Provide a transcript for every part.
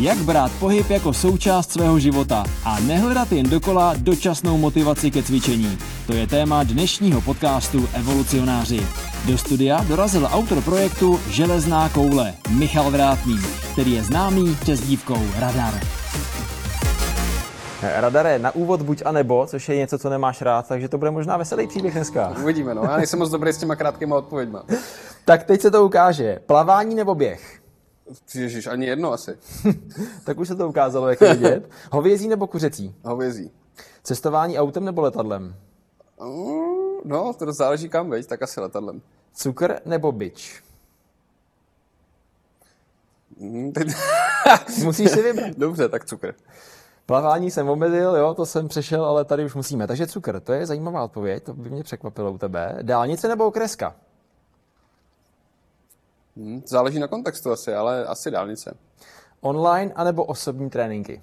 Jak brát pohyb jako součást svého života a nehledat jen dokola dočasnou motivaci ke cvičení. To je téma dnešního podcastu Evolucionáři. Do studia dorazil autor projektu Železná koule Michal Vrátný, který je známý přezdívkou Radar. Radare, na úvod buď a nebo, což je něco, co nemáš rád, takže to bude možná veselý příběh dneska. Uvidíme, no. Já nejsem moc dobrý s těma krátkýma odpověďma. tak teď se to ukáže. Plavání nebo běh? Ježiš, ani jedno asi. tak už se to ukázalo, jak je vidět. Hovězí nebo kuřecí? Hovězí. Cestování autem nebo letadlem? No, to záleží kam, veď, tak asi letadlem. Cukr nebo byč? Hmm, teď... Musíš si vybrat. Dobře, tak cukr. Plavání jsem omezil, jo, to jsem přešel, ale tady už musíme. Takže cukr, to je zajímavá odpověď, to by mě překvapilo u tebe. Dálnice nebo okreska? Hmm, záleží na kontextu asi, ale asi dálnice. Online anebo osobní tréninky?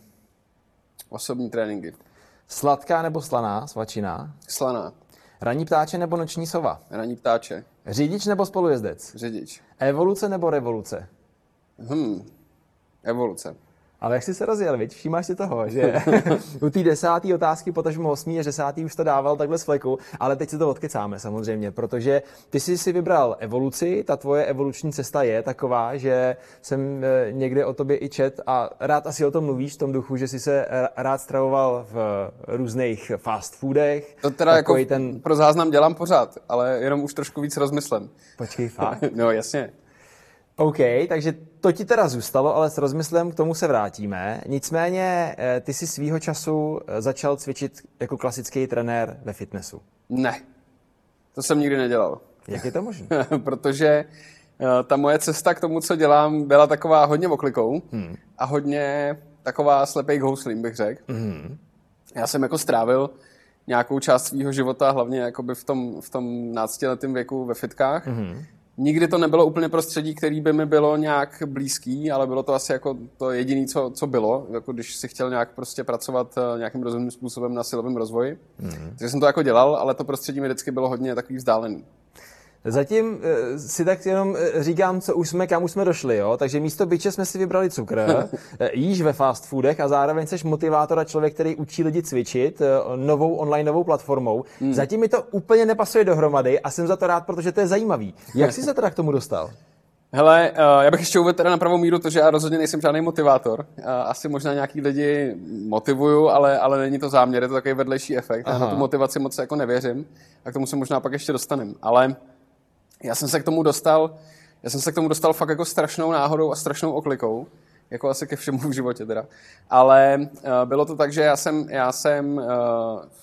Osobní tréninky. Sladká nebo slaná, svačina? Slaná. Ranní ptáče nebo noční sova? Ranní ptáče. Řidič nebo spolujezdec? Řidič. Evoluce nebo revoluce? Hmm. Evoluce. Ale jak jsi se rozjel, viď? Všímáš si toho, že u té desáté otázky, potažmo osmý, až desátý už to dával takhle z fleku, ale teď si to odkecáme samozřejmě, protože ty jsi si vybral evoluci, ta tvoje evoluční cesta je taková, že jsem eh, někde o tobě i čet a rád asi o tom mluvíš v tom duchu, že jsi se rád stravoval v různých fast foodech. To teda jako ten... pro záznam dělám pořád, ale jenom už trošku víc rozmyslem. Počkej, fakt? no jasně. OK, takže to ti teda zůstalo, ale s rozmyslem k tomu se vrátíme. Nicméně eh, ty si svýho času eh, začal cvičit jako klasický trenér ve fitnessu. Ne, to jsem nikdy nedělal. Jak je to možné? Protože eh, ta moje cesta k tomu, co dělám, byla taková hodně oklikou hmm. a hodně taková slepej houslím, bych řekl. Hmm. Já jsem jako strávil nějakou část svého života, hlavně jakoby v tom, v tom náctiletém věku ve fitkách. Hmm Nikdy to nebylo úplně prostředí, který by mi bylo nějak blízký, ale bylo to asi jako to jediné, co, co bylo, jako když si chtěl nějak prostě pracovat eh, nějakým rozumným způsobem na silovém rozvoji. Mm-hmm. Takže jsem to jako dělal, ale to prostředí mi vždycky bylo hodně takový vzdálený. Zatím uh, si tak jenom uh, říkám, co už jsme, kam už jsme došli, jo? Takže místo byče jsme si vybrali cukr, uh, jíš ve fast foodech a zároveň jsi motivátor a člověk, který učí lidi cvičit novou onlineovou platformou. Hmm. Zatím mi to úplně nepasuje dohromady a jsem za to rád, protože to je zajímavý. Jak jsi se teda k tomu dostal? Hele, já bych ještě uvedl teda na pravou míru to, že já rozhodně nejsem žádný motivátor. Asi možná nějaký lidi motivuju, ale, ale není to záměr, je to takový vedlejší efekt. Aha. Já na tu motivaci moc jako nevěřím a k tomu se možná pak ještě dostanem. Ale já jsem se k tomu dostal, já jsem se k tomu dostal fakt jako strašnou náhodou a strašnou oklikou, jako asi ke všemu v životě teda. Ale uh, bylo to tak, že já jsem, já jsem uh,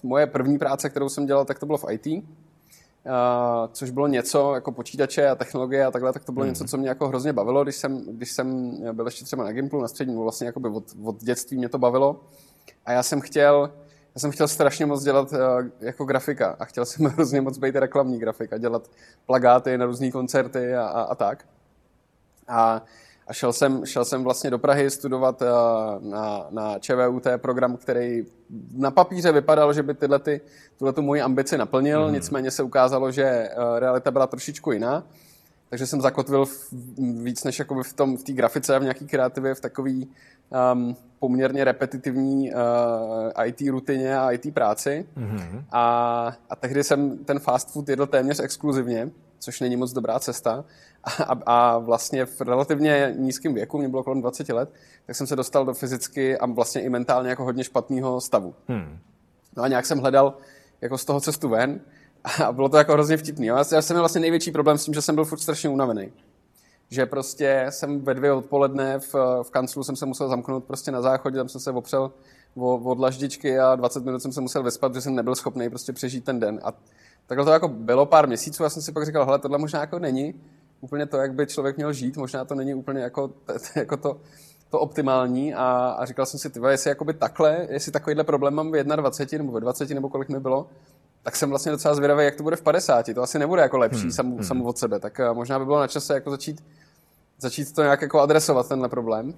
moje první práce, kterou jsem dělal, tak to bylo v IT, uh, eh, což bylo něco jako počítače a technologie a takhle, tak to bylo hmm. něco, co mě jako hrozně bavilo, když jsem, když jsem byl ještě třeba na Gimplu, na střední, vlastně jako od, od dětství mě to bavilo. A já jsem chtěl, já jsem chtěl strašně moc dělat uh, jako grafika a chtěl jsem hrozně moc být reklamní grafika, dělat plagáty na různé koncerty a, a, a tak. A, a šel, jsem, šel jsem vlastně do Prahy studovat uh, na, na ČVUT program, který na papíře vypadal, že by tyhle ty, tuhle tu moji ambici naplnil, mm. nicméně se ukázalo, že uh, realita byla trošičku jiná. Takže jsem zakotvil v, víc než v tom v té grafice a v nějaký kreativě v takový um, poměrně repetitivní uh, IT rutině a IT práci. Mm-hmm. A, a tehdy jsem ten fast food jedl téměř exkluzivně, což není moc dobrá cesta. A, a vlastně v relativně nízkém věku, mě bylo kolem 20 let, tak jsem se dostal do fyzicky a vlastně i mentálně jako hodně špatného stavu. Hmm. No a nějak jsem hledal jako z toho cestu ven a bylo to jako hrozně vtipný. Já jsem měl vlastně největší problém s tím, že jsem byl furt strašně unavený že prostě jsem ve dvě odpoledne v, v kanclu jsem se musel zamknout prostě na záchodě, tam jsem se opřel o, od a 20 minut jsem se musel vyspat, protože jsem nebyl schopný prostě přežít ten den. A takhle to jako bylo pár měsíců, já jsem si pak říkal, hele, tohle možná jako není úplně to, jak by člověk měl žít, možná to není úplně jako, jako to, to optimální a, a říkal jsem si, ty jestli jakoby takhle, jestli takovýhle problém mám v 21 nebo ve 20 nebo kolik mi bylo, tak jsem vlastně docela zvědavý, jak to bude v 50. To asi nebude jako lepší hmm. Sam, hmm. samo od sebe. Tak uh, možná by bylo na čase jako začít, začít to nějak jako adresovat, tenhle problém.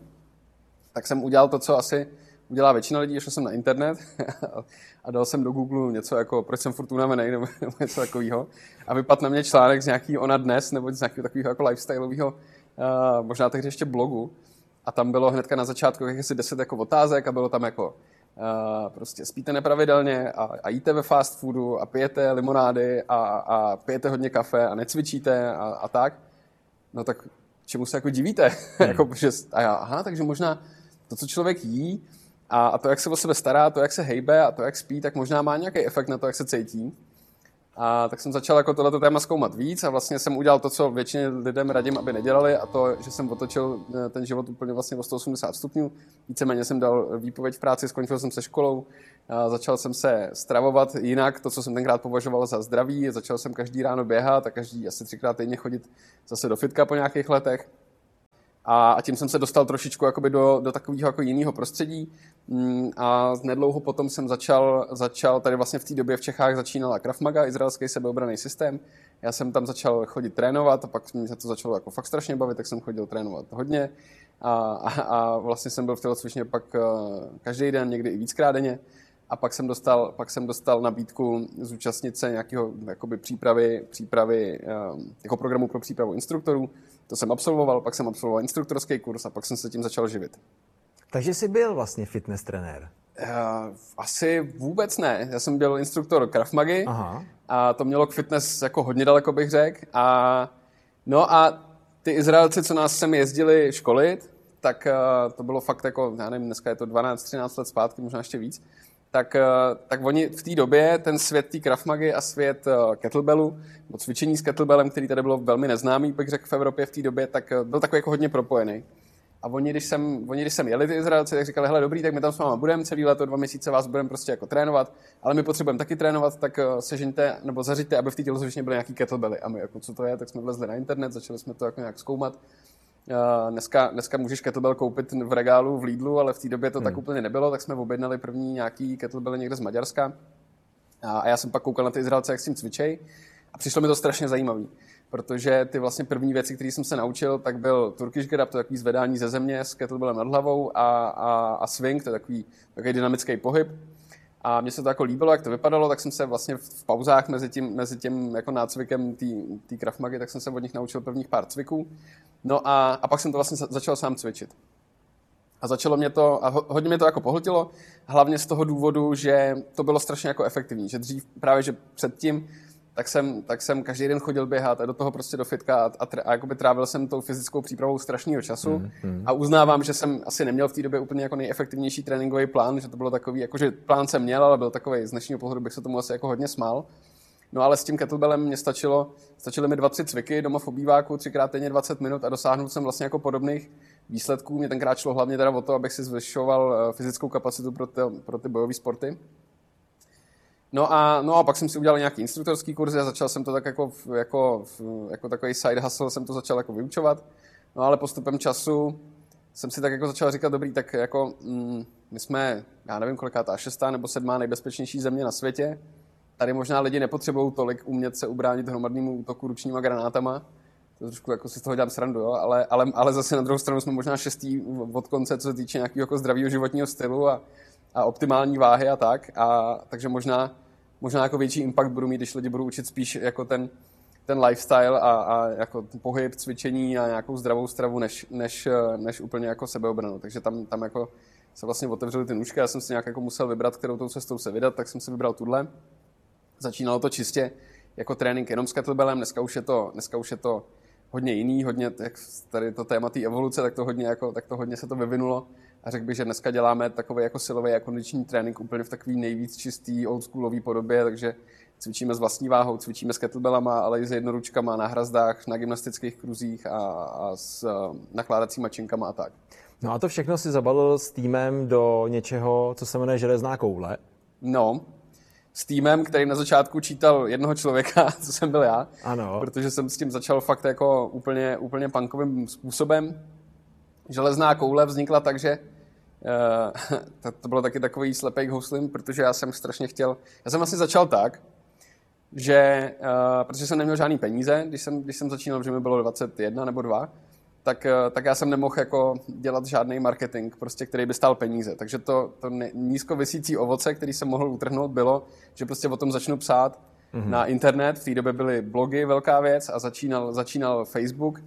Tak jsem udělal to, co asi udělá většina lidí, šel jsem na internet a dal jsem do Google něco jako, proč jsem furt unavený, nebo něco takového. A vypadl na mě článek z nějaký Ona dnes, nebo z nějakého takového jako lifestyleového, uh, možná tehdy ještě blogu. a tam bylo hnedka na začátku asi 10 jako otázek a bylo tam jako Uh, prostě spíte nepravidelně a, a jíte ve fast foodu a pijete limonády a, a pijete hodně kafe a necvičíte a, a tak, no tak čemu se jako divíte? Hmm. jako, že, a já, aha, takže možná to, co člověk jí a, a to, jak se o sebe stará, to, jak se hejbe a to, jak spí, tak možná má nějaký efekt na to, jak se cítí. A tak jsem začal jako tohleto téma zkoumat víc a vlastně jsem udělal to, co většině lidem radím, aby nedělali a to, že jsem otočil eh, ten život úplně vlastně o 180 stupňů. Víceméně jsem dal výpověď v práci, skončil jsem se školou, a začal jsem se stravovat jinak, to, co jsem tenkrát považoval za zdraví, začal jsem každý ráno běhat a každý asi třikrát týdně chodit zase do fitka po nějakých letech. A, a tím jsem se dostal trošičku jakoby do, do takového jako jiného prostředí. Mm, a nedlouho potom jsem začal, začal tady vlastně v té době v Čechách začínala Krav Maga, izraelský sebeobraný systém. Já jsem tam začal chodit trénovat a pak mě to začalo jako fakt strašně bavit, tak jsem chodil trénovat hodně. A, a, a vlastně jsem byl v tělocvičně pak uh, každý den, někdy i víckrát denně. A pak jsem dostal, pak jsem dostal nabídku zúčastnit se nějakého jakoby přípravy, přípravy um, jako programu pro přípravu instruktorů. To jsem absolvoval, pak jsem absolvoval instruktorský kurz a pak jsem se tím začal živit. Takže jsi byl vlastně fitness trenér? Uh, asi vůbec ne. Já jsem byl instruktor Krav Magy a to mělo k fitness jako hodně daleko, bych řekl. A, no a ty Izraelci, co nás sem jezdili školit, tak uh, to bylo fakt jako, já nevím, dneska je to 12-13 let zpátky, možná ještě víc, tak, uh, tak oni v té době, ten svět té Krav Magy a svět uh, kettlebellu, nebo cvičení s kettlebellem, který tady bylo velmi neznámý, bych řekl v Evropě v té době, tak byl takový jako hodně propojený. A oni když, jsem, oni, když jsem jeli ty Izraelci, tak říkali, hele, dobrý, tak my tam s váma budeme celý leto, dva měsíce vás budeme prostě jako trénovat, ale my potřebujeme taky trénovat, tak sežeňte nebo zařiďte, aby v té tělocvičně byly nějaký kettlebelly. A my, jako, co to je, tak jsme vlezli na internet, začali jsme to jako nějak zkoumat. Uh, dneska, dneska můžeš kettlebell koupit v regálu v Lidlu, ale v té době to hmm. tak úplně nebylo, tak jsme objednali první nějaký kettlebell někde z Maďarska. A, já jsem pak koukal na ty Izraelce, jak s tím cvičej. A přišlo mi to strašně zajímavé protože ty vlastně první věci, které jsem se naučil, tak byl Turkish Up, to je takový zvedání ze země s kettlebellem nad hlavou a, a, a swing, to je takový, takový dynamický pohyb. A mně se to jako líbilo, jak to vypadalo, tak jsem se vlastně v pauzách mezi tím, mezi tím jako nácvikem té krafmagy, tak jsem se od nich naučil prvních pár cviků. No a, a pak jsem to vlastně začal sám cvičit. A začalo mě to, a hodně mě to jako pohltilo, hlavně z toho důvodu, že to bylo strašně jako efektivní, že dřív právě, že předtím tak jsem, tak jsem každý den chodil běhat a do toho prostě do fitka a, a, a jakoby trávil jsem tou fyzickou přípravou strašného času mm, mm. a uznávám, že jsem asi neměl v té době úplně jako nejefektivnější tréninkový plán, že to bylo takový, jakože plán jsem měl, ale byl takový z dnešního pohledu bych se tomu asi jako hodně smál. No ale s tím kettlebellem mě stačilo, stačily mi dva, tři cviky doma v obýváku, třikrát denně 20 minut a dosáhnul jsem vlastně jako podobných výsledků. Mě tenkrát šlo hlavně teda o to, abych si zvyšoval eh, fyzickou kapacitu pro ty, pro ty bojové sporty. No a, no a pak jsem si udělal nějaký instruktorský kurzy a začal jsem to tak jako, jako, jako takový side hustle jsem to začal jako vyučovat. No ale postupem času jsem si tak jako začal říkat, dobrý, tak jako mm, my jsme, já nevím, koliká ta šestá nebo sedmá nejbezpečnější země na světě. Tady možná lidi nepotřebují tolik umět se ubránit hromadnému útoku ručníma granátama. To trošku jako si z toho dělám srandu, jo? Ale, ale, ale zase na druhou stranu jsme možná šestý od konce, co se týče nějakého jako zdravého životního stylu a, a optimální váhy a tak. A, takže možná, možná jako větší impact budu mít, když lidi budou učit spíš jako ten, ten lifestyle a, a jako pohyb, cvičení a nějakou zdravou stravu, než, než, než úplně jako sebeobranu. Takže tam, tam jako se vlastně otevřely ty nůžky, já jsem si nějak jako musel vybrat, kterou tou cestou se vydat, tak jsem si vybral tuhle. Začínalo to čistě jako trénink jenom s kettlebellem, dneska už je to, dneska už je to hodně jiný, hodně, jak tady to téma té evoluce, tak to hodně, jako, tak to hodně se to vyvinulo a řekl bych, že dneska děláme takový jako silový a kondiční trénink úplně v takový nejvíc čistý oldschoolový podobě, takže cvičíme s vlastní váhou, cvičíme s kettlebellama, ale i s jednoručkama na hrazdách, na gymnastických kruzích a, a s uh, nakládacíma činkama a tak. No a to všechno si zabalil s týmem do něčeho, co se jmenuje železná koule? No, s týmem, který na začátku čítal jednoho člověka, co jsem byl já. Ano. Protože jsem s tím začal fakt jako úplně, úplně punkovým způsobem. Železná koule vznikla tak, že uh, to, to bylo taky takový slepý houslim, protože já jsem strašně chtěl... Já jsem vlastně začal tak, že, uh, protože jsem neměl žádný peníze, když jsem, když jsem začínal, že mi bylo 21 nebo 2, tak, eh, tak já jsem nemohl jako dělat žádný marketing, prostě, který by stál peníze. Takže to, to nízkovisící ovoce, který jsem mohl utrhnout, bylo, že prostě o tom začnu psát mm-hmm. na internet. V té době byly blogy velká věc a začínal, začínal Facebook.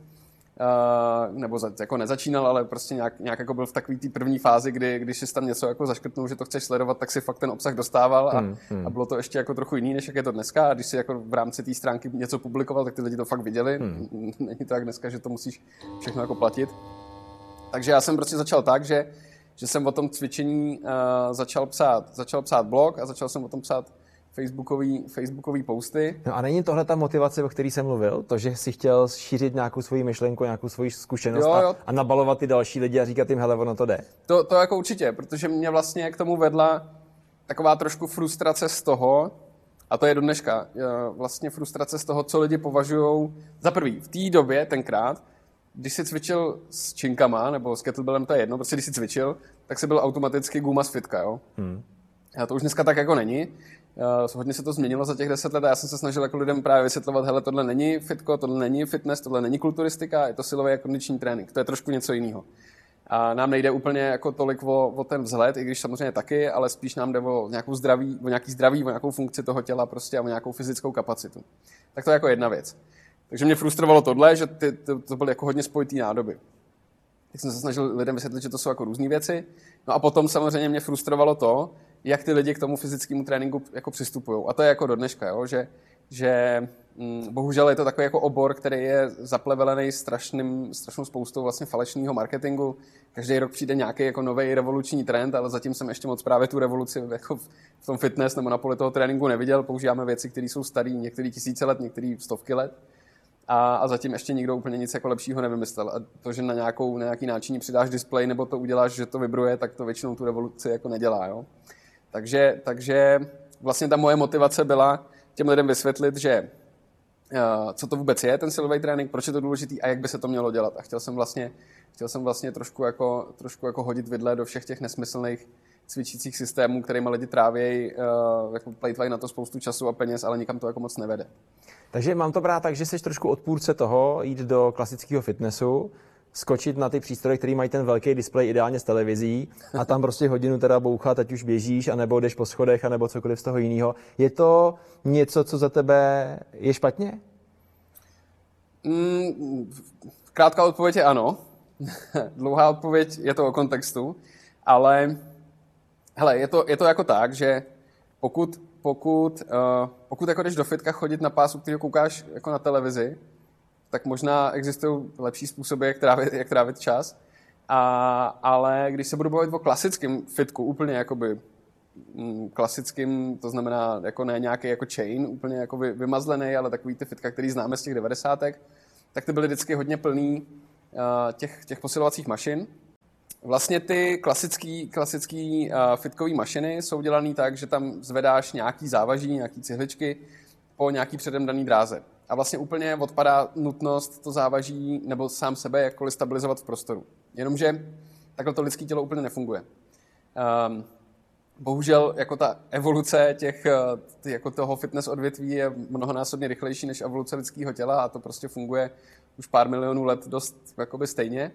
Uh, nebo za, jako nezačínal, ale prostě nějak, nějak jako byl v takové té první fázi, kdy když jsi tam něco jako zaškrtnul, že to chceš sledovat, tak si fakt ten obsah dostával a, hmm, hmm. a bylo to ještě jako trochu jiný, než jak je to dneska. A když si jako v rámci té stránky něco publikoval, tak ty lidi to fakt viděli. Hmm. Není to jak dneska, že to musíš všechno jako platit. Takže já jsem prostě začal tak, že, že jsem o tom cvičení uh, začal, psát, začal psát blog a začal jsem o tom psát facebookový, facebookový posty. No a není tohle ta motivace, o které jsem mluvil? To, že si chtěl šířit nějakou svoji myšlenku, nějakou svoji zkušenost jo, jo. A, a nabalovat ty další lidi a říkat jim, hele, ono to jde. To, to jako určitě, protože mě vlastně k tomu vedla taková trošku frustrace z toho, a to je do dneška, vlastně frustrace z toho, co lidi považují za prvý. V té době, tenkrát, když jsi cvičil s činkama, nebo s kettlebellem, to je jedno, prostě když jsi cvičil, tak se byl automaticky guma z fitka, jo? Hmm. A to už dneska tak jako není. Uh, hodně se to změnilo za těch deset let a já jsem se snažil jako lidem právě vysvětlovat, hele, tohle není fitko, tohle není fitness, tohle není kulturistika, je to silový a kondiční trénink, to je trošku něco jiného. A nám nejde úplně jako tolik o, o ten vzhled, i když samozřejmě taky, ale spíš nám jde o, nějakou zdraví, o nějaký zdraví, o nějakou funkci toho těla prostě a o nějakou fyzickou kapacitu. Tak to je jako jedna věc. Takže mě frustrovalo tohle, že ty, to, to byly jako hodně spojitý nádoby. Tak jsem se snažil lidem vysvětlit, že to jsou jako různé věci. No a potom samozřejmě mě frustrovalo to, jak ty lidi k tomu fyzickému tréninku jako přistupují. A to je jako do dneška, jo? že, že mm, bohužel je to takový jako obor, který je zaplevelený strašným, strašnou spoustou vlastně falešného marketingu. Každý rok přijde nějaký jako nový revoluční trend, ale zatím jsem ještě moc právě tu revoluci jako v tom fitness nebo na poli toho tréninku neviděl. Používáme věci, které jsou staré, některé tisíce let, některé stovky let a, a zatím ještě nikdo úplně nic jako lepšího nevymyslel. A to, že na, nějakou, na nějaký náčiní přidáš display nebo to uděláš, že to vibruje, tak to většinou tu revoluci jako nedělá. Jo? Takže, takže vlastně ta moje motivace byla těm lidem vysvětlit, že uh, co to vůbec je, ten silový trénink, proč je to důležitý a jak by se to mělo dělat. A chtěl jsem vlastně, chtěl jsem vlastně trošku, jako, trošku jako hodit vidle do všech těch nesmyslných cvičících systémů, kterými lidi trávějí, uh, jako plejtvají na to spoustu času a peněz, ale nikam to jako moc nevede. Takže mám to brát tak, že jsi trošku odpůrce toho, jít do klasického fitnessu, skočit na ty přístroje, které mají ten velký displej ideálně s televizí a tam prostě hodinu teda bouchat, ať už běžíš, anebo jdeš po schodech, anebo cokoliv z toho jiného. Je to něco, co za tebe je špatně? Mm, krátká odpověď je ano. Dlouhá odpověď je to o kontextu, ale hele, je to, je to jako tak, že pokud pokud, uh, pokud jako jdeš do fitka chodit na pásu, který koukáš jako na televizi, tak možná existují lepší způsoby, jak trávit, jak trávit čas. A, ale když se budu bavit o klasickém fitku, úplně jakoby mm, klasickým, to znamená jako ne nějaký jako chain, úplně jako vy, vymazlený, ale takový ty fitka, který známe z těch devadesátek, tak ty byly vždycky hodně plný uh, těch, těch posilovacích mašin. Vlastně ty klasický, klasický uh, fitkový mašiny jsou dělané tak, že tam zvedáš nějaký závaží, nějaký cihličky po nějaký předem daný dráze. A vlastně úplně odpadá nutnost to závaží nebo sám sebe jakkoliv stabilizovat v prostoru. Jenomže takhle to lidské tělo úplně nefunguje. Um, bohužel jako ta evoluce těch, eh, jako toho fitness odvětví je mnohonásobně rychlejší než evoluce lidského těla a to prostě funguje už pár milionů let dost jakoby stejně.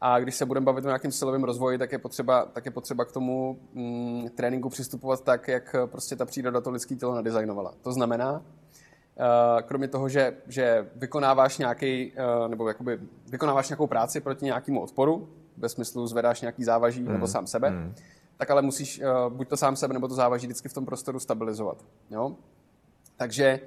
A když se budeme bavit o nějakém silovém rozvoji, tak je potřeba, tak je potřeba k tomu mm, tréninku přistupovat tak, jak prostě ta příroda to lidské tělo nadizajnovala. To znamená, kromě toho, že, že vykonáváš nějaký, uh, nebo jakoby vykonáváš nějakou práci proti nějakému odporu, ve smyslu zvedáš nějaký závaží mm. nebo sám sebe, mm. tak ale musíš uh, buď to sám sebe, nebo to závaží vždycky v tom prostoru stabilizovat. Jo? Takže,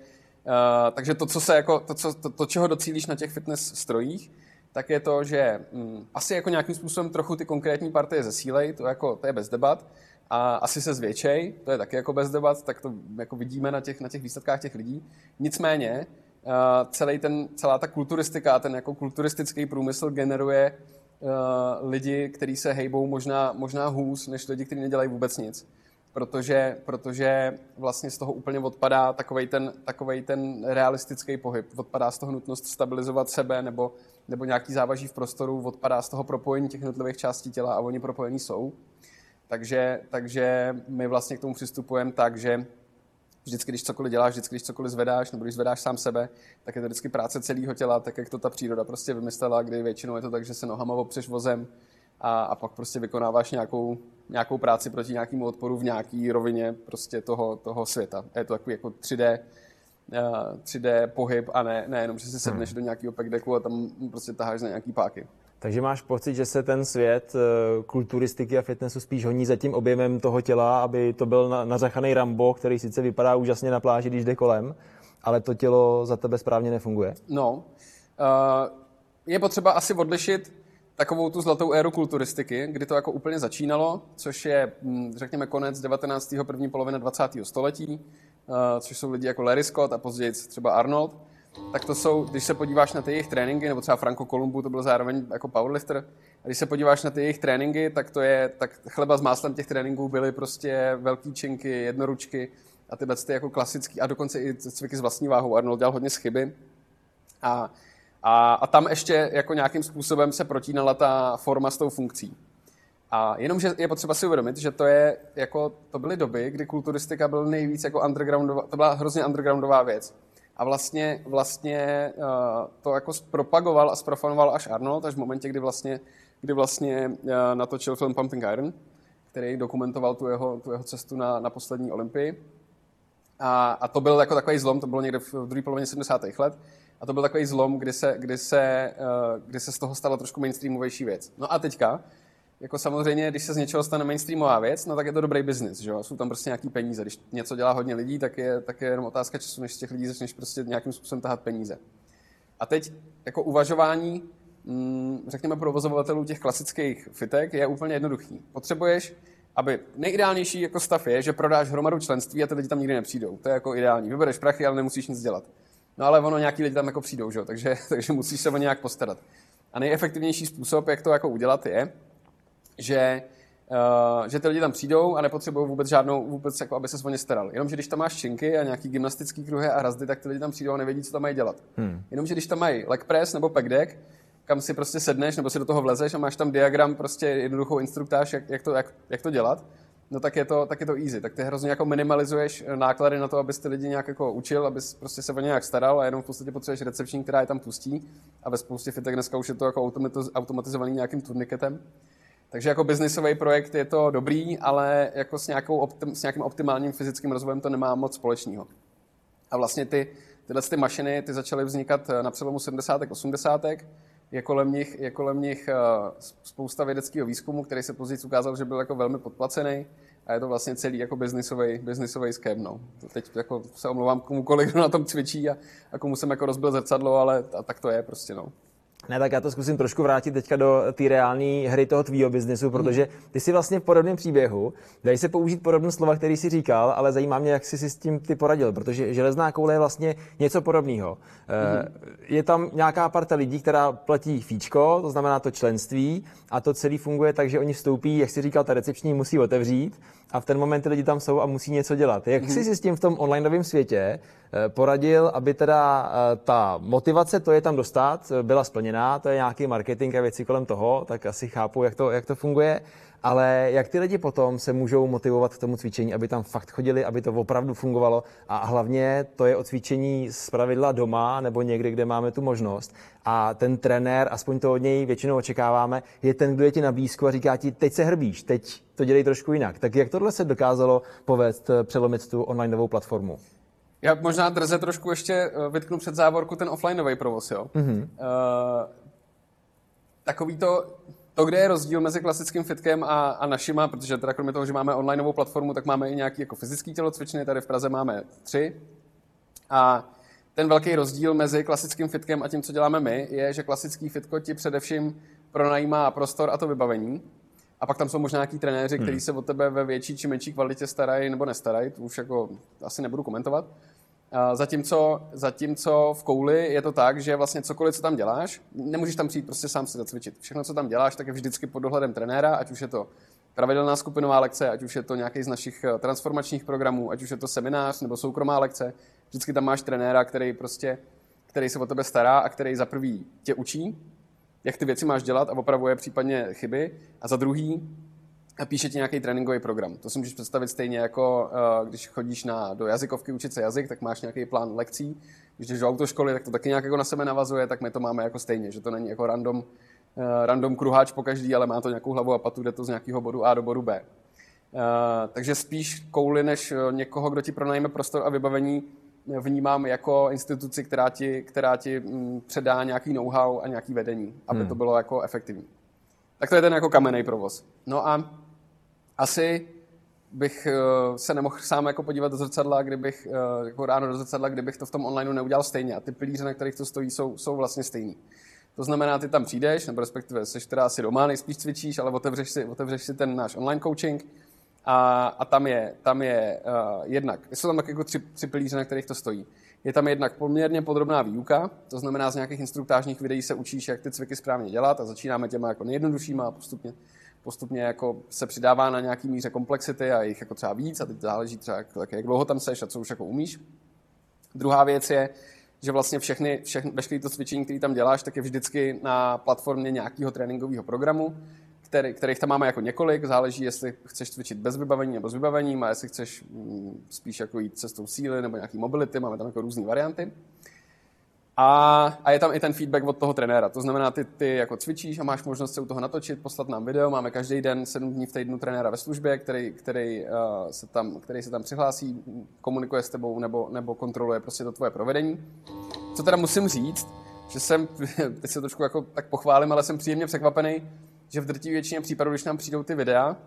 uh, takže to, co se jako, to, co, to, to, čeho docílíš na těch fitness strojích, tak je to, že hm, asi jako nějakým způsobem trochu ty konkrétní partie zesílej, to, jako, to je bez debat, a asi se zvětšej, to je taky jako bez debat, tak to jako vidíme na těch, na těch výsledkách těch lidí. Nicméně, uh, celý ten, celá ta kulturistika, ten jako kulturistický průmysl generuje uh, lidi, kteří se hejbou možná, možná hůz, než lidi, kteří nedělají vůbec nic. Protože, protože vlastně z toho úplně odpadá takovej ten, takovej ten realistický pohyb. Odpadá z toho nutnost stabilizovat sebe nebo nebo nějaký závaží v prostoru odpadá z toho propojení těch jednotlivých částí těla a oni propojení jsou. Takže, takže my vlastně k tomu přistupujeme tak, že vždycky, když cokoliv děláš, vždycky, když cokoliv zvedáš, nebo když zvedáš sám sebe, tak je to vždycky práce celého těla, tak jak to ta příroda prostě vymyslela, kdy většinou je to tak, že se nohama opřeš vozem a, a pak prostě vykonáváš nějakou, nějakou práci proti nějakému odporu v nějaké rovině prostě toho, toho světa. Je to takový jako 3D 3D pohyb a ne, ne jenom, že si sedneš hmm. do nějakého pack a tam prostě taháš na nějaký páky. Takže máš pocit, že se ten svět eh, kulturistiky a fitnessu spíš honí za tím objemem toho těla, aby to byl nařachaný Rambo, který sice vypadá úžasně na pláži, když jde kolem, ale to tělo za tebe správně nefunguje? No, uh, je potřeba asi odlišit takovou tu zlatou éru kulturistiky, kdy to jako úplně začínalo, což je, hm, řekněme, konec 19. první polovina 20. století, uh, což jsou lidi jako Larry Scott a později třeba Arnold, tak to jsou, když se podíváš na ty jejich tréninky, nebo třeba Franco Columbu, to byl zároveň jako powerlifter, a když se podíváš na ty jejich tréninky, tak to je, tak chleba s máslem těch tréninků byly prostě velký činky, jednoručky a tyhle ty jako klasický, a dokonce i cviky s vlastní váhou. Arnold dělal hodně schyby. A, a, a tam ještě jako nějakým způsobem se protínala ta forma s tou funkcí. A jenomže je potřeba si uvědomit, že to je jako, to byly doby, kdy kulturistika byl nejvíc jako undergroundová, to byla hrozně undergroundová věc. A vlastně, vlastně uh, to jako propagoval a zprofanoval až Arnold, až v momentě, kdy vlastně, kdy vlastně uh, natočil film Pumping Iron, který dokumentoval tu jeho, tu jeho cestu na, na poslední olympii. A, a to byl jako takový zlom, to bylo někde v druhé polovině 70. let. A to byl takový zlom, kdy se, kdy, se, uh, kdy se z toho stala trošku mainstreamovější věc. No a teďka, jako samozřejmě, když se z něčeho stane mainstreamová věc, no tak je to dobrý biznis, že jo? Jsou tam prostě nějaký peníze. Když něco dělá hodně lidí, tak je, tak je jenom otázka času, než z těch lidí začneš prostě nějakým způsobem tahat peníze. A teď jako uvažování, mm, řekněme, provozovatelů těch klasických fitek je úplně jednoduchý. Potřebuješ, aby nejideálnější jako stav je, že prodáš hromadu členství a ty lidi tam nikdy nepřijdou. To je jako ideální. Vybereš prachy, ale nemusíš nic dělat. No ale ono nějaký lidi tam jako přijdou, že jo? Takže, takže musíš se o nějak postarat. A nejefektivnější způsob, jak to jako udělat, je, že, uh, že ty lidi tam přijdou a nepotřebují vůbec žádnou, vůbec jako, aby se o ně staral. Jenomže když tam máš činky a nějaký gymnastický kruhy a hrazdy, tak ty lidi tam přijdou a nevědí, co tam mají dělat. Hmm. Jenomže když tam mají leg press nebo pack deck, kam si prostě sedneš nebo si do toho vlezeš a máš tam diagram, prostě jednoduchou instruktáž, jak, jak, to, jak, jak to dělat, no tak je to, tak je to easy. Tak ty hrozně jako minimalizuješ náklady na to, abys ty lidi nějak jako učil, abys prostě se o ně nějak staral a jenom v podstatě potřebuješ recepční, která je tam pustí a ve spoustě fitek dneska už je to jako automatizovaný nějakým turniketem. Takže jako biznisový projekt je to dobrý, ale jako s, nějakou optim, s nějakým optimálním fyzickým rozvojem to nemá moc společného. A vlastně ty, tyhle ty mašiny ty začaly vznikat eh, na přelomu 70. 80. Je kolem nich, je kolem nich eh, spousta vědeckého výzkumu, který se později ukázal, že byl jako velmi podplacený a je to vlastně celý jako biznisový, biznisový scam. No. Teď jako se omlouvám komukoliv, kdo na tom cvičí a, a komu jsem jako rozbil zrcadlo, ale a, tak to je prostě. No. Ne, tak já to zkusím trošku vrátit teďka do té reální hry toho tvýho biznesu, hmm. protože ty si vlastně v podobném příběhu, dají se použít podobné slova, který jsi říkal, ale zajímá mě, jak jsi si s tím ty poradil, protože železná koule je vlastně něco podobného. Hmm. Je tam nějaká parta lidí, která platí fíčko, to znamená to členství, a to celé funguje tak, že oni vstoupí, jak jsi říkal, ta recepční musí otevřít a v ten moment ty lidi tam jsou a musí něco dělat. Jak hmm. jsi si s tím v tom onlineovém světě Eh, poradil, aby teda eh, ta motivace, to je tam dostat, eh, byla splněná, to je nějaký marketing a věci kolem toho, tak asi chápu, jak to, jak to funguje. Ale jak ty lidi potom se můžou motivovat k tomu cvičení, aby tam fakt chodili, aby to opravdu fungovalo a hlavně to je o cvičení z pravidla doma nebo někde, kde máme tu možnost a ten trenér, aspoň to od něj většinou očekáváme, je ten, kdo je ti na blízku a říká ti, teď se hrbíš, teď to dělej trošku jinak. Tak jak tohle se dokázalo povést, přelomit tu online novou platformu? Já možná drze trošku ještě eh, vytknu před závorku ten offlineový provoz, jo. Mm-hmm. Uh, takový to, to, kde je rozdíl mezi klasickým fitkem a, a našima, protože teda kromě toho, že máme onlineovou platformu, tak máme i nějaký jako fyzický tělocvičny, tady v Praze máme tři. A ten velký rozdíl mezi klasickým fitkem a tím, co děláme my, je, že klasický fitko ti především pronajímá prostor a to vybavení. A pak tam jsou možná nějaký trenéři, kteří hmm. se o tebe ve větší či menší kvalitě starají nebo nestarají, to už jako asi nebudu komentovat. Zatímco, zatímco v kouli je to tak, že vlastně cokoliv, co tam děláš, nemůžeš tam přijít prostě sám si zacvičit. Všechno, co tam děláš, tak je vždycky pod dohledem trenéra, ať už je to pravidelná skupinová lekce, ať už je to nějaký z našich eh, transformačních programů, ať už je to seminář nebo soukromá lekce. Vždycky tam máš trenéra, který prostě, který se o tebe stará a který za prvý tě učí, jak ty věci máš dělat a opravuje případně chyby. A za druhý a píše ti nějaký tréninkový program. To si můžeš představit stejně jako uh, když chodíš na, do jazykovky učit se jazyk, tak máš nějaký plán lekcí. Když jdeš do autoškoly, tak to taky nějak jako na sebe navazuje, tak my to máme jako stejně, že to není jako random, uh, random kruháč po každý, ale má to nějakou hlavu a patu, jde to z nějakého bodu A do bodu B. Uh, takže spíš kouli než někoho, kdo ti pronajme prostor a vybavení, vnímám jako instituci, která ti, která ti mm, předá nějaký know-how a nějaký vedení, aby hmm. to bylo jako efektivní. Tak to je ten jako kamenný provoz. No a asi bych uh, se nemohl sám jako podívat do zrcadla, kdybych uh, jako ráno do zrcadla, kdybych to v tom onlineu neudělal stejně. A ty pilíře, na kterých to stojí, jsou, jsou vlastně stejný. To znamená, ty tam přijdeš, nebo respektive jsi teda asi doma, nejspíš cvičíš, ale otevřeš si, otevřeš si ten náš online coaching a, a tam je, tam je uh, jednak, jsou tam tak jako tři, tři pilíře, na kterých to stojí. Je tam jednak poměrně podrobná výuka, to znamená z nějakých instruktážních videí se učíš, jak ty cviky správně dělat a začínáme těma jako nejjednoduššíma a postupně, postupně jako se přidává na nějaký míře komplexity a jich jako třeba víc a teď záleží třeba, jak, jak dlouho tam seš a co už jako umíš. Druhá věc je, že vlastně všechny, všechny veškeré to cvičení, které tam děláš, tak je vždycky na platformě nějakého tréninkového programu, který, kterých tam máme jako několik, záleží, jestli chceš cvičit bez vybavení nebo s vybavením a jestli chceš mm, spíš jako jít cestou síly nebo nějaký mobility, máme tam jako různé varianty. A, a je tam i ten feedback od toho trenéra. To znamená, ty, ty jako cvičíš a máš možnost se u toho natočit, poslat nám video. Máme každý den, sedm dní v týdnu trenéra ve službě, který, který, uh, se, tam, který se tam přihlásí, komunikuje s tebou nebo, nebo kontroluje prostě to tvoje provedení. Co teda musím říct, že jsem, teď se trošku jako tak pochválím, ale jsem příjemně překvapený, že v drtivé většině případů, když nám přijdou ty videa,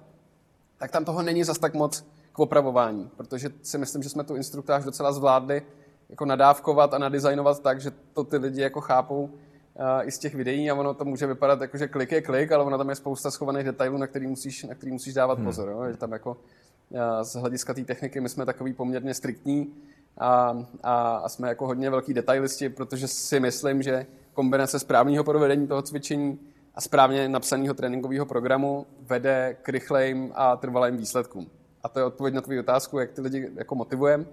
tak tam toho není zas tak moc k opravování, protože si myslím, že jsme tu instruktáž docela zvládli jako nadávkovat a nadizajnovat tak, že to ty lidi jako chápou uh, i z těch videí a ono to může vypadat jako, že klik je klik, ale ono tam je spousta schovaných detailů, na který musíš, na který musíš dávat hmm. pozor. Jo? Že tam jako uh, z hlediska té techniky my jsme takový poměrně striktní a, a, a jsme jako hodně velký detailisti, protože si myslím, že kombinace správného provedení toho cvičení a správně napsaného tréninkového programu vede k rychlejím a trvalým výsledkům. A to je odpověď na tvou otázku, jak ty lidi jako motivujeme.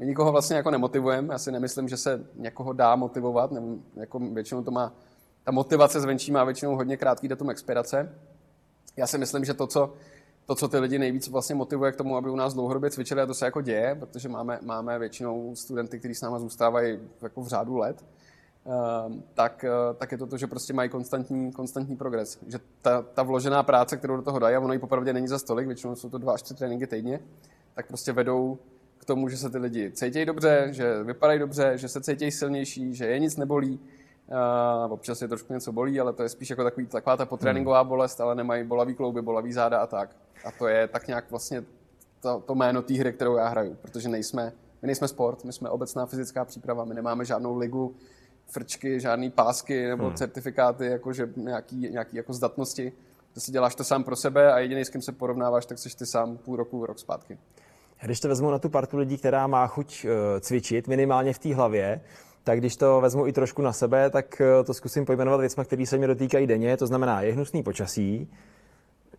My nikoho vlastně jako nemotivujeme. Já si nemyslím, že se někoho dá motivovat. Ne, jako většinou to má, ta motivace zvenčí má většinou hodně krátký datum expirace. Já si myslím, že to, co, to, co ty lidi nejvíc vlastně motivuje k tomu, aby u nás dlouhodobě cvičili, a to se jako děje, protože máme, máme většinou studenty, kteří s náma zůstávají jako v řádu let, Ehm, tak, eh, tak je to to, že prostě mají konstantní, konstantní progres. Že ta, ta vložená práce, kterou do toho dají, a ono ji popravdě není za stolik, většinou jsou to dva až tři tréninky týdně, tak prostě vedou tomu, že se ty lidi cítí dobře, že vypadají dobře, že se cítí silnější, že je nic nebolí. Uh, občas je trošku něco bolí, ale to je spíš jako takový, taková ta potréninková hmm. bolest, ale nemají bolavý klouby, bolavý záda a tak. A to je tak nějak vlastně to, to jméno té hry, kterou já hraju, protože nejsme, my nejsme sport, my jsme obecná fyzická příprava, my nemáme žádnou ligu, frčky, žádný pásky nebo hmm. certifikáty, jako že nějaký, nějaký jako zdatnosti. To si děláš to sám pro sebe a jediný, s kým se porovnáváš, tak jsi ty sám půl roku, rok zpátky. Když to vezmu na tu partu lidí, která má chuť uh, cvičit, minimálně v té hlavě, tak když to vezmu i trošku na sebe, tak uh, to zkusím pojmenovat věcmi, které se mě dotýkají denně. To znamená, je hnusný počasí,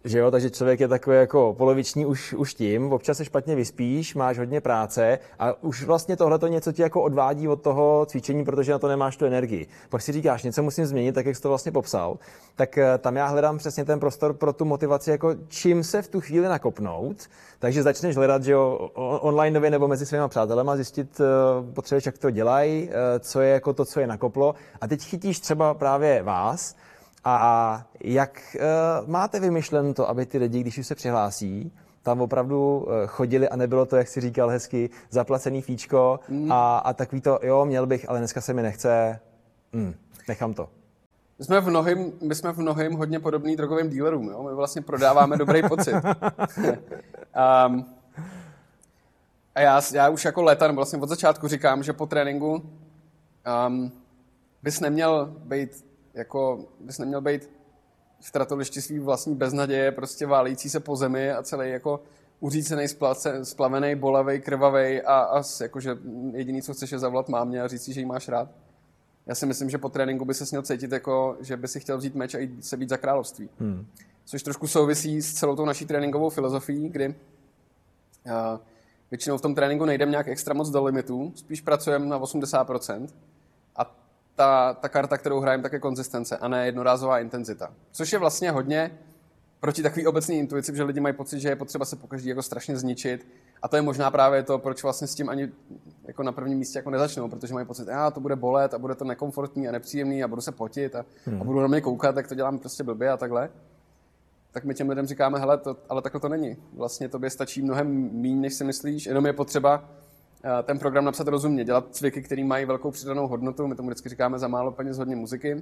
že jo, takže člověk je takový jako poloviční už, už tím, občas se špatně vyspíš, máš hodně práce a už vlastně tohle to něco ti jako odvádí od toho cvičení, protože na to nemáš tu energii. Pak si říkáš, něco musím změnit, tak jak jsi to vlastně popsal, tak eh, tam já hledám přesně ten prostor pro tu motivaci, jako čím se v tu chvíli nakopnout, takže začneš hledat, že jo, online nově nebo mezi svými přátelema, zjistit, eh, potřebuješ, jak to dělají, eh, co je jako to, co je nakoplo. A teď chytíš třeba právě vás, a jak uh, máte vymyšlen to, aby ty lidi, když už se přihlásí, tam opravdu uh, chodili a nebylo to, jak si říkal hezky, zaplacený fíčko mm. a, a takový to, jo, měl bych, ale dneska se mi nechce, mm, nechám to. My jsme v mnohým, my jsme v mnohým hodně podobný drogovým dílerům. Jo? My vlastně prodáváme dobrý pocit. um, a já, já už jako léta, vlastně od začátku říkám, že po tréninku um, bys neměl být jako bys neměl být v tratolišti svý vlastní beznaděje, prostě válící se po zemi a celý jako uřícený, splavený, bolavý, krvavý a, a jakože jediný, co chceš je zavolat mámě a říct si, že jí máš rád. Já si myslím, že po tréninku by se měl cítit jako, že by si chtěl vzít meč a jít se být za království. Hmm. Což trošku souvisí s celou tou naší tréninkovou filozofií, kdy uh, většinou v tom tréninku nejdeme nějak extra moc do limitu, spíš pracujeme na 80%, ta, ta karta, kterou hrajeme, tak je konzistence a ne jednorázová intenzita. Což je vlastně hodně proti takový obecný intuici, že lidi mají pocit, že je potřeba se pokaždý jako strašně zničit. A to je možná právě to, proč vlastně s tím ani jako na prvním místě jako nezačnou, protože mají pocit, že to bude bolet a bude to nekomfortní a nepříjemný a budu se potit a, hmm. a budu na mě koukat, tak to dělám prostě blbě a takhle. Tak my těm lidem říkáme, hele, to, ale takhle to není. Vlastně tobě stačí mnohem méně, než si myslíš, jenom je potřeba ten program napsat rozumně, dělat cviky, které mají velkou přidanou hodnotu, my tomu vždycky říkáme za málo peněz hodně muziky,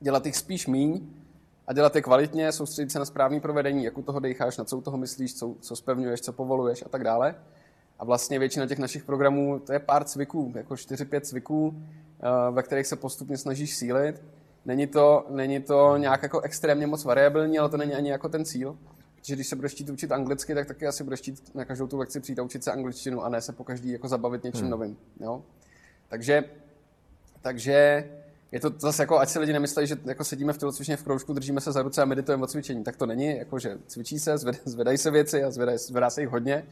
dělat jich spíš míň a dělat je kvalitně, soustředit se na správné provedení, jak u toho decháš, na co u toho myslíš, co, co spevňuješ, co povoluješ a tak dále. A vlastně většina těch našich programů, to je pár cviků, jako 4-5 cviků, eh, ve kterých se postupně snažíš sílit. Není to, není to nějak jako extrémně moc variabilní, ale to není ani jako ten cíl. Že když se budeš chtít učit anglicky, tak taky asi budeš chtít na každou tu lekci přijít a učit se angličtinu a ne se po každý jako zabavit něčím hmm. novým. Jo? Takže, takže je to zase jako, ať si lidi nemyslí, že jako sedíme v tělocvičně v kroužku, držíme se za ruce a meditujeme o cvičení. Tak to není, jako že cvičí se, zvedají se věci a zvedají, zvedá se jich hodně,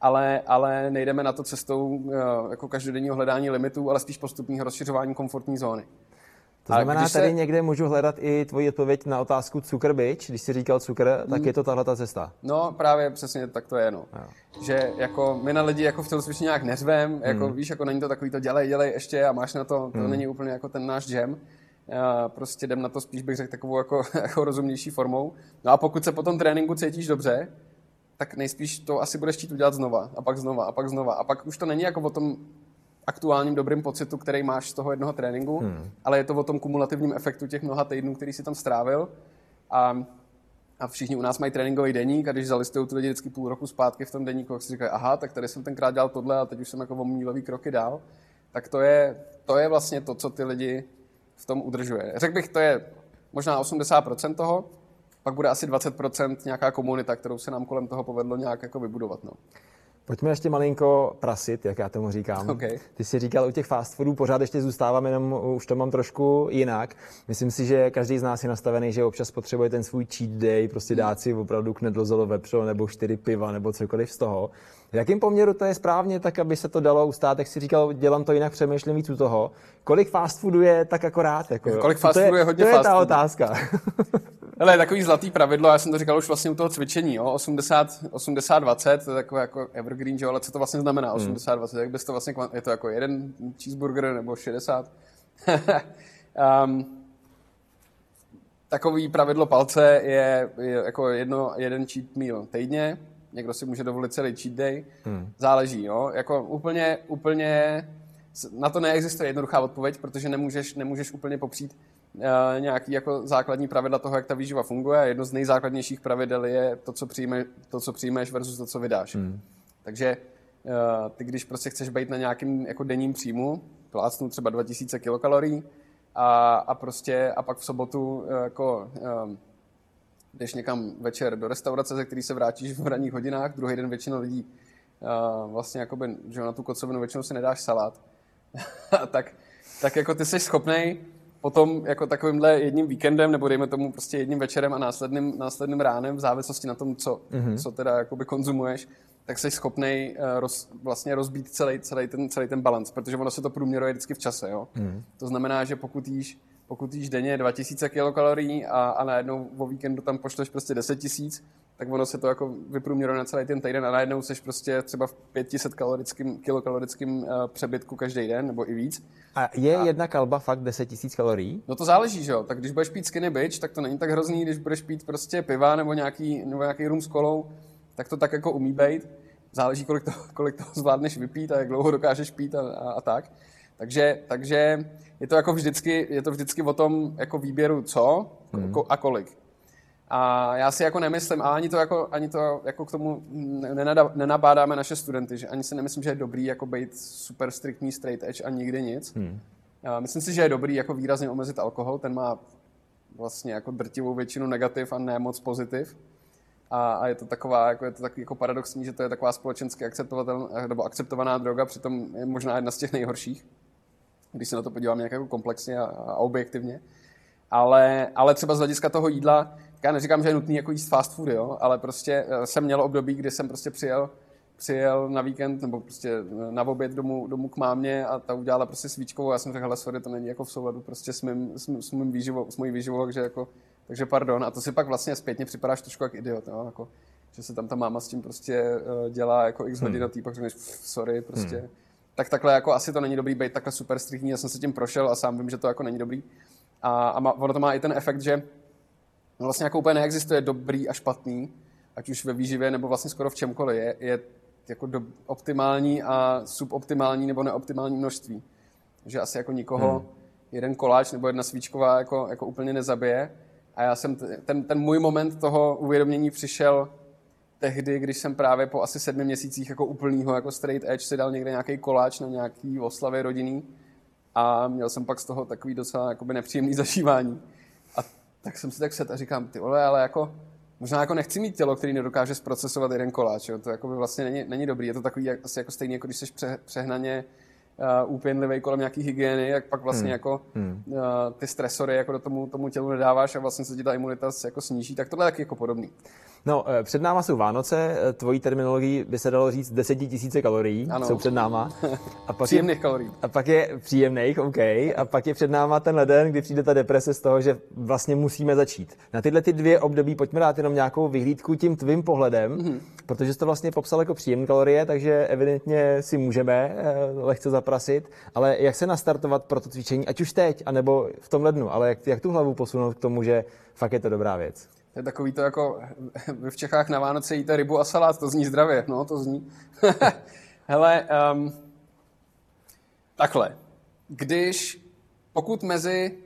ale, ale nejdeme na to cestou eh, jako každodenního hledání limitů, ale spíš postupního rozšiřování komfortní zóny. To znamená, když tady se... někde můžu hledat i tvoji odpověď na otázku cukr byč, když jsi říkal cukr, tak mm. je to tahle ta cesta. No právě přesně tak to je, no. Že jako my na lidi jako v tělocvičně nějak neřvem, jako mm. víš, jako není to takový to dělej, dělej ještě a máš na to, to mm. není úplně jako ten náš jam. Já prostě jdem na to spíš bych řekl takovou jako, jako rozumnější formou. No a pokud se po tom tréninku cítíš dobře, tak nejspíš to asi budeš chtít udělat znova a pak znova a pak znova. A pak už to není jako o tom aktuálním dobrým pocitu, který máš z toho jednoho tréninku, hmm. ale je to o tom kumulativním efektu těch mnoha týdnů, který si tam strávil. A, a všichni u nás mají tréninkový deník a když zalistují ty lidi vždycky půl roku zpátky v tom deníku, tak si říkají, aha, tak tady jsem tenkrát dělal tohle a teď už jsem jako o mílový kroky dál. Tak to je, to je vlastně to, co ty lidi v tom udržuje. Řekl bych, to je možná 80% toho, pak bude asi 20% nějaká komunita, kterou se nám kolem toho povedlo nějak jako vybudovat. No. Pojďme ještě malinko prasit, jak já tomu říkám. Okay. Ty jsi říkal, u těch fast foodů pořád ještě zůstávám, jenom už to mám trošku jinak. Myslím si, že každý z nás je nastavený, že občas potřebuje ten svůj cheat day, prostě dát si opravdu knedlozolo vepřo nebo čtyři piva nebo cokoliv z toho. V jakém poměru to je správně, tak aby se to dalo ustát? Jak jsi říkal, dělám to jinak, přemýšlím víc u toho. Kolik fast foodu je tak akorát? Jako, Kolik fast foodu je, je hodně To je ta otázka. Hele, takový zlatý pravidlo, já jsem to říkal už vlastně u toho cvičení, jo? 80, 80, 20, to je takové jako evergreen, že? ale co to vlastně znamená 80, 20, jak bys to vlastně, je to jako jeden cheeseburger nebo 60? um, takový pravidlo palce je, je jako jedno, jeden cheat meal týdně, někdo si může dovolit celý cheat day, hmm. záleží, jo? jako úplně, úplně na to neexistuje jednoduchá odpověď, protože nemůžeš, nemůžeš úplně popřít nějaký jako základní pravidla toho, jak ta výživa funguje. Jedno z nejzákladnějších pravidel je to, co, přijme, to, co přijmeš versus to, co vydáš. Hmm. Takže uh, ty, když prostě chceš být na nějakým jako denním příjmu, plácnu třeba 2000 kilokalorií a, a prostě a pak v sobotu uh, jako jdeš někam večer do restaurace, ze který se vrátíš v ranních hodinách, druhý den většina lidí vlastně jakoby, že na tu kocovinu většinou si nedáš salát, tak, tak jako ty jsi schopný potom jako takovýmhle jedním víkendem, nebo dejme tomu prostě jedním večerem a následným, následným ránem, v závislosti na tom, co, mm-hmm. co teda jakoby konzumuješ, tak jsi schopný uh, roz, vlastně rozbít celý, celý ten, celý ten balans, protože ono se to průměruje vždycky v čase. Jo? Mm. To znamená, že pokud jíš, pokud jíš denně 2000 kilokalorií a, a najednou o víkendu tam pošleš prostě 10 tisíc, tak ono se to jako vyprůměruje na celý ten týden a najednou jsi prostě třeba v 500 kalorickým, kilokalorickým uh, přebytku každý den, nebo i víc. A je a... jedna kalba fakt 10 000 kalorií? No to záleží, že jo. Tak když budeš pít skinny bitch, tak to není tak hrozný, když budeš pít prostě piva nebo nějaký, nebo nějaký rum s kolou, tak to tak jako umí být. Záleží, kolik, to, kolik toho zvládneš vypít a jak dlouho dokážeš pít a, a, a tak. Takže, takže je to jako vždycky, je to vždycky o tom jako výběru co hmm. a kolik. A já si jako nemyslím, a ani to jako, ani to jako k tomu nenabádáme naše studenty, že ani si nemyslím, že je dobrý jako být super striktní straight edge a nikdy nic. Hmm. Myslím si, že je dobrý jako výrazně omezit alkohol, ten má vlastně jako drtivou většinu negativ a ne moc pozitiv. A, a je to taková, jako je to takový jako paradoxní, že to je taková společensky akceptovatelná nebo akceptovaná droga, přitom je možná jedna z těch nejhorších, když se na to podívám nějak jako komplexně a, a objektivně. Ale, ale třeba z hlediska toho jídla, já neříkám, že je nutný jako jíst fast food, jo, ale prostě eh, jsem měl období, kdy jsem prostě přijel, přijel na víkend nebo prostě eh, na oběd domů, domů k mámě a ta udělala prostě svíčkovou a já jsem řekl, hele, sorry, to není jako v souladu prostě s, mým, s, s, mým výživou, s mojí výživou, takže jako, takže pardon. A to si pak vlastně zpětně připadáš trošku jak idiot, jo, jako, že se tam ta máma s tím prostě uh, dělá jako x hodin hmm. a ty pak řekneš, sorry, prostě. Hmm. Tak takhle jako asi to není dobrý být takhle super striktní, já jsem se tím prošel a sám vím, že to jako není dobrý. A, a má, ono to má i ten efekt, že No vlastně jako úplně neexistuje dobrý a špatný, ať už ve výživě nebo vlastně skoro v čemkoliv. Je, je jako do optimální a suboptimální nebo neoptimální množství. Že asi jako nikoho hmm. jeden koláč nebo jedna svíčková jako, jako úplně nezabije. A já jsem, ten, ten můj moment toho uvědomění přišel tehdy, když jsem právě po asi sedmi měsících jako úplnýho jako straight edge si dal někde nějaký koláč na nějaký oslavě rodinný a měl jsem pak z toho takový docela jakoby nepříjemný zažívání. Tak jsem si tak set a říkám, ty vole, ale jako možná jako nechci mít tělo, který nedokáže zprocesovat jeden koláč. Jo? To jako by vlastně není, není dobrý. Je to takový jak, asi jako stejný, jako když jsi pře, přehnaně uh, úpěnlivý kolem nějaký hygieny, jak pak vlastně hmm. jako hmm. Uh, ty stresory jako do tomu, tomu tělu nedáváš a vlastně se ti ta imunita jako sníží. Tak tohle je taky jako podobný. No, eh, před náma jsou Vánoce, eh, tvojí terminologii by se dalo říct desetitisíce kalorií, ano. jsou před náma. A pak příjemných je, kalorií. A pak je příjemných, OK. A pak je před náma ten leden, kdy přijde ta deprese z toho, že vlastně musíme začít. Na tyhle ty dvě období pojďme dát jenom nějakou vyhlídku tím tvým pohledem, mm-hmm. protože jsi to vlastně popsal jako příjemné kalorie, takže evidentně si můžeme eh, lehce zaprasit, ale jak se nastartovat pro to cvičení, ať už teď, anebo v tom lednu, ale jak, jak tu hlavu posunout k tomu, že fakt je to dobrá věc? Je takový to jako, v Čechách na Vánoce jíte rybu a salát, to zní zdravě, no to zní. Hele, um, takhle, když, pokud mezi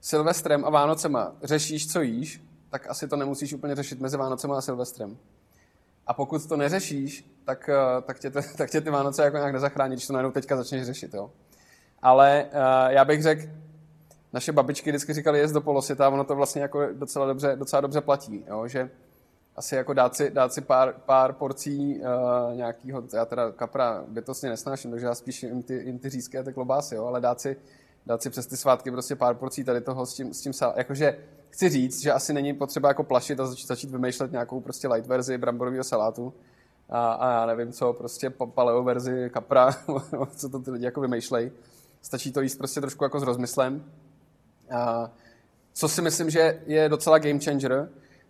Silvestrem a Vánocema řešíš, co jíš, tak asi to nemusíš úplně řešit mezi Vánocema a Silvestrem. A pokud to neřešíš, tak, eh, tak, tě, tak tě ty Vánoce jako nějak nezachrání, když to najednou teďka začneš řešit. Jo? Ale uh, já bych řekl, naše babičky vždycky říkali jest do polosvěta ono to vlastně jako docela dobře, docela dobře platí, jo? že asi jako dát si, dát si pár, pár porcí uh, nějakého, já teda kapra bytostně nesnáším, takže já spíš jim ty, jim ty řízky a ty klobásy, jo? ale dát si, dát si přes ty svátky prostě pár porcí tady toho s tím, s tím sal, jakože chci říct, že asi není potřeba jako plašit a začít, začít vymýšlet nějakou prostě light verzi bramborového salátu a, a já nevím co, prostě paleo verzi kapra, co to ty lidi jako vymýšlej. Stačí to jíst prostě trošku jako s rozmyslem co si myslím, že je docela game changer,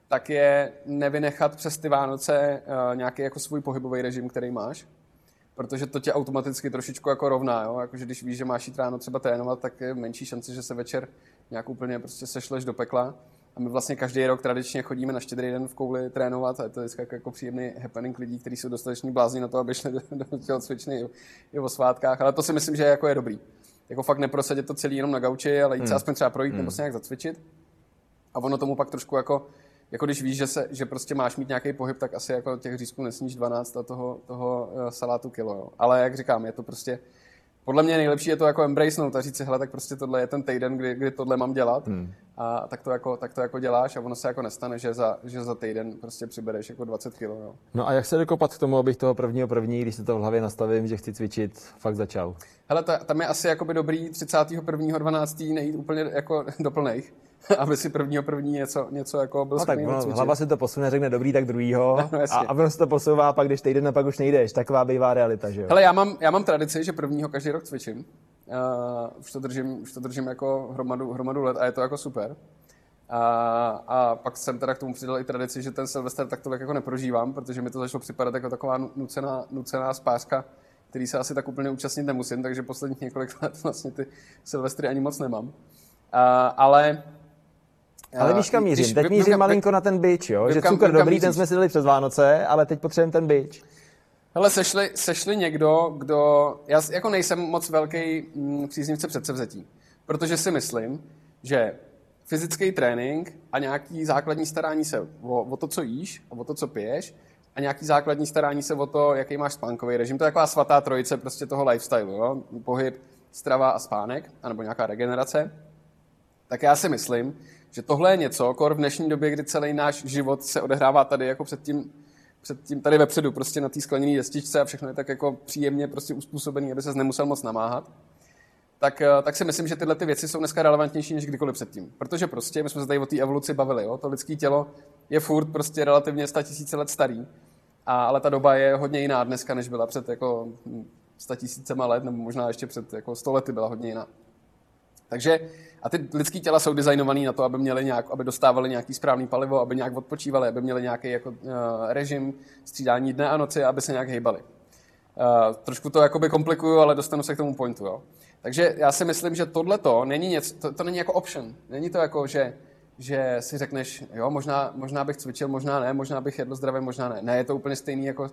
tak je nevynechat přes ty Vánoce eh, nějaký jako svůj pohybový režim, který máš, protože to tě automaticky trošičku jako rovná, jo? Jakože když víš, že máš jít ráno třeba trénovat, tak je menší šance, že se večer nějak úplně prostě sešleš do pekla. A my vlastně každý rok tradičně chodíme na štědrý den v kouli trénovat a je to vždycky jako, jako příjemný happening lidí, kteří jsou dostatečně blázní na to, aby šli do, do tělocvičny i, i o svátkách, ale to si myslím, že jako je dobrý jako fakt neprosadit to celý jenom na gauči, ale jít hmm. se aspoň třeba projít hmm. nebo se nějak zacvičit. A ono tomu pak trošku jako, jako když víš, že, se, že prostě máš mít nějaký pohyb, tak asi jako těch řízků nesníš 12 a toho, toho uh, salátu kilo. Jo. Ale jak říkám, je to prostě, podle mě nejlepší je to jako embracenout a říct si, hele, tak prostě tohle je ten týden, kdy, kdy tohle mám dělat hmm. A tak to, jako, tak to jako děláš a ono se jako nestane, že za, že za týden prostě přibereš jako 20 kg. Jo. No a jak se dokopat k tomu, abych toho prvního první, když se to v hlavě nastavím, že chci cvičit, fakt začal? Hele, ta, tam je asi jakoby dobrý 31.12. nejít úplně jako do plných aby si prvního první něco, něco jako byl no, tak no, hlava si to posune, řekne dobrý, tak druhýho no, a, a ono se to posouvá, pak když týden a pak už nejdeš. Taková bývá realita, že jo? Hele, já mám, já mám tradici, že prvního každý rok cvičím. Uh, už, to držím, už to držím jako hromadu, hromadu let a je to jako super. A, a pak jsem teda k tomu přidal i tradici, že ten Silvester tak tolik jako neprožívám, protože mi to začalo připadat jako taková nucená, nucená spářka, který se asi tak úplně účastnit nemusím, takže posledních několik let vlastně ty Silvestry ani moc nemám. Uh, ale ale víš, kam mířím? Teď mířím malinko na ten byč, jo? Že cukr dobrý, ten jsme si dali přes Vánoce, ale teď potřebujeme ten byč. Hele, sešli, sešli někdo, kdo... Já jako nejsem moc velký mm, příznivce předsevzetí, protože si myslím, že fyzický trénink a nějaký základní starání se o, o to, co jíš a o to, co piješ, a nějaký základní starání se o to, jaký máš spánkový režim. To je taková svatá trojice prostě toho lifestylu, jo? pohyb, strava a spánek, anebo nějaká regenerace. Tak já si myslím, že tohle je něco, kor v dnešní době, kdy celý náš život se odehrává tady jako před tím, před tím tady vepředu, prostě na té skleněné destičce a všechno je tak jako příjemně prostě uspůsobený, aby se nemusel moc namáhat, tak, eh, tak si myslím, že tyhle ty věci jsou dneska relevantnější než kdykoliv předtím. Protože prostě, my jsme se tady o té evoluci bavili, jo? to lidské tělo je furt prostě relativně 100 tisíce let starý, a, ale ta doba je hodně jiná dneska, než byla před jako 100 tisícema let, nebo možná ještě před jako 100 lety byla hodně jiná. Takže a ty lidské těla jsou designované na to, aby měli nějak, aby dostávali nějaký správný palivo, aby nějak odpočívali, aby měli nějaký jako, uh, režim střídání dne a noci, aby se nějak hejbali. Uh, trošku to jakoby komplikuju, ale dostanu se k tomu pointu. Jo. Takže já si myslím, že tohle to není něco, to, to není jako option. Není to jako, že že si řekneš, jo, možná, možná bych cvičil, možná ne, možná bych jedl zdravě, možná ne. Ne, je to úplně stejný, jako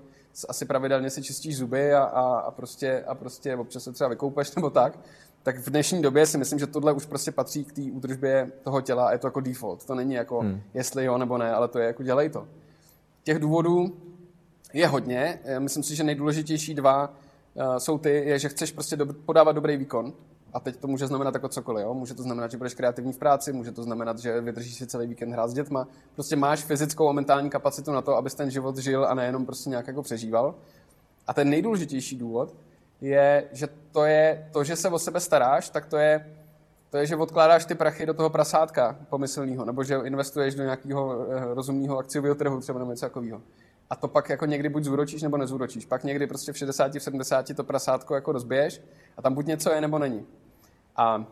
asi pravidelně si čistíš zuby a, a, a, prostě, a prostě občas se třeba vykoupeš nebo tak. Tak v dnešní době si myslím, že tohle už prostě patří k té údržbě toho těla a je to jako default. To není jako hmm. jestli jo nebo ne, ale to je jako dělej to. Těch důvodů je hodně. Myslím si, že nejdůležitější dva uh, jsou ty, je, že chceš prostě podávat dobrý výkon, a teď to může znamenat jako cokoliv. Jo? Může to znamenat, že budeš kreativní v práci, může to znamenat, že vydržíš si celý víkend hrát s dětma. Prostě máš fyzickou a mentální kapacitu na to, abys ten život žil a nejenom prostě nějak jako přežíval. A ten nejdůležitější důvod je, že to je to, že se o sebe staráš, tak to je, to je, že odkládáš ty prachy do toho prasátka pomyslného, nebo že investuješ do nějakého eh, rozumného akciového trhu, třeba nebo něco takového. A to pak jako někdy buď zúročíš, nebo nezúročíš. Pak někdy prostě v 60, v 70 to prasátko jako rozbiješ a tam buď něco je, nebo není. A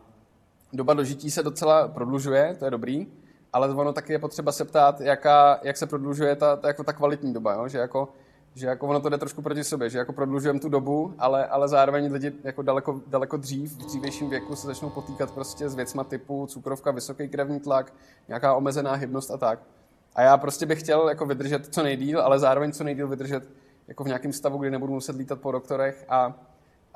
doba dožití se docela prodlužuje, to je dobrý, ale ono taky je potřeba se ptát, jaká, jak se prodlužuje ta, ta, jako ta kvalitní doba, jo? že jako že jako ono to jde trošku proti sobě, že jako prodlužujeme tu dobu, ale, ale zároveň lidi jako daleko, daleko dřív, v dřívějším věku se začnou potýkat prostě s věcma typu cukrovka, vysoký krevní tlak, nějaká omezená hybnost a tak. A já prostě bych chtěl jako vydržet co nejdíl, ale zároveň co nejdíl vydržet jako v nějakém stavu, kdy nebudu muset lítat po doktorech a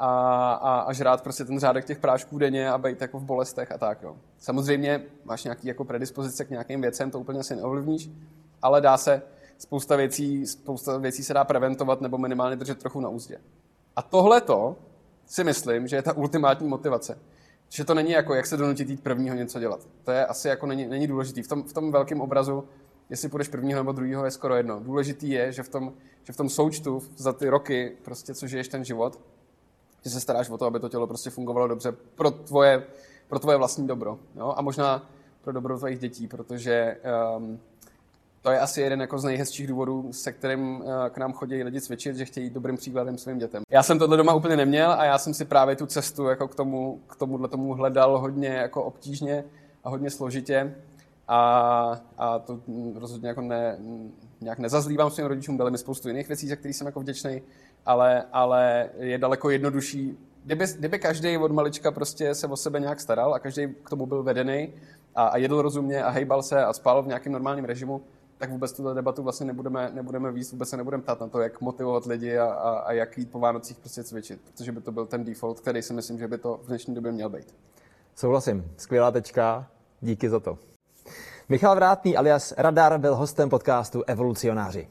a, a, a žrát prostě ten řádek těch prášků denně a být jako v bolestech a tak. Jo. Samozřejmě máš nějaký jako predispozice k nějakým věcem, to úplně asi neovlivníš, ale dá se, spousta věcí, spousta věcí se dá preventovat nebo minimálně držet trochu na úzdě. A tohle to si myslím, že je ta ultimátní motivace. Že to není jako, jak se donutit jít prvního něco dělat. To je asi jako není, není důležitý. V tom, v tom velkém obrazu, jestli půjdeš prvního nebo druhého, je skoro jedno. Důležitý je, že v tom, že v tom součtu za ty roky, prostě, co žiješ ten život, že se staráš o to, aby to tělo prostě fungovalo dobře pro tvoje, pro tvoje vlastní dobro. Jo? A možná pro dobro tvojich dětí, protože um, to je asi jeden jako z nejhezčích důvodů, se kterým uh, k nám chodí lidi cvičit, že chtějí dobrým příkladem svým dětem. Já jsem tohle doma úplně neměl a já jsem si právě tu cestu jako k tomu, k tomuhle tomu hledal hodně jako obtížně a hodně složitě. A, a to rozhodně jako ne, nějak nezazlívám svým rodičům, dali mi spoustu jiných věcí, za kterých jsem jako vděčný, ale, ale je daleko jednodušší. Kdyby, kdyby každý od malička prostě se o sebe nějak staral a každý k tomu byl vedený a, a jedl rozumně a hejbal se a spal v nějakém normálním režimu, tak vůbec tuto debatu vlastně nebudeme, nebudeme víc, vůbec se nebudeme ptát na to, jak motivovat lidi a, a, a jak jít po Vánocích prostě cvičit, protože by to byl ten default, který si myslím, že by to v dnešní době měl být. Souhlasím, skvělá tečka, díky za to. Michal Vrátný alias Radar byl hostem podcastu Evolucionáři.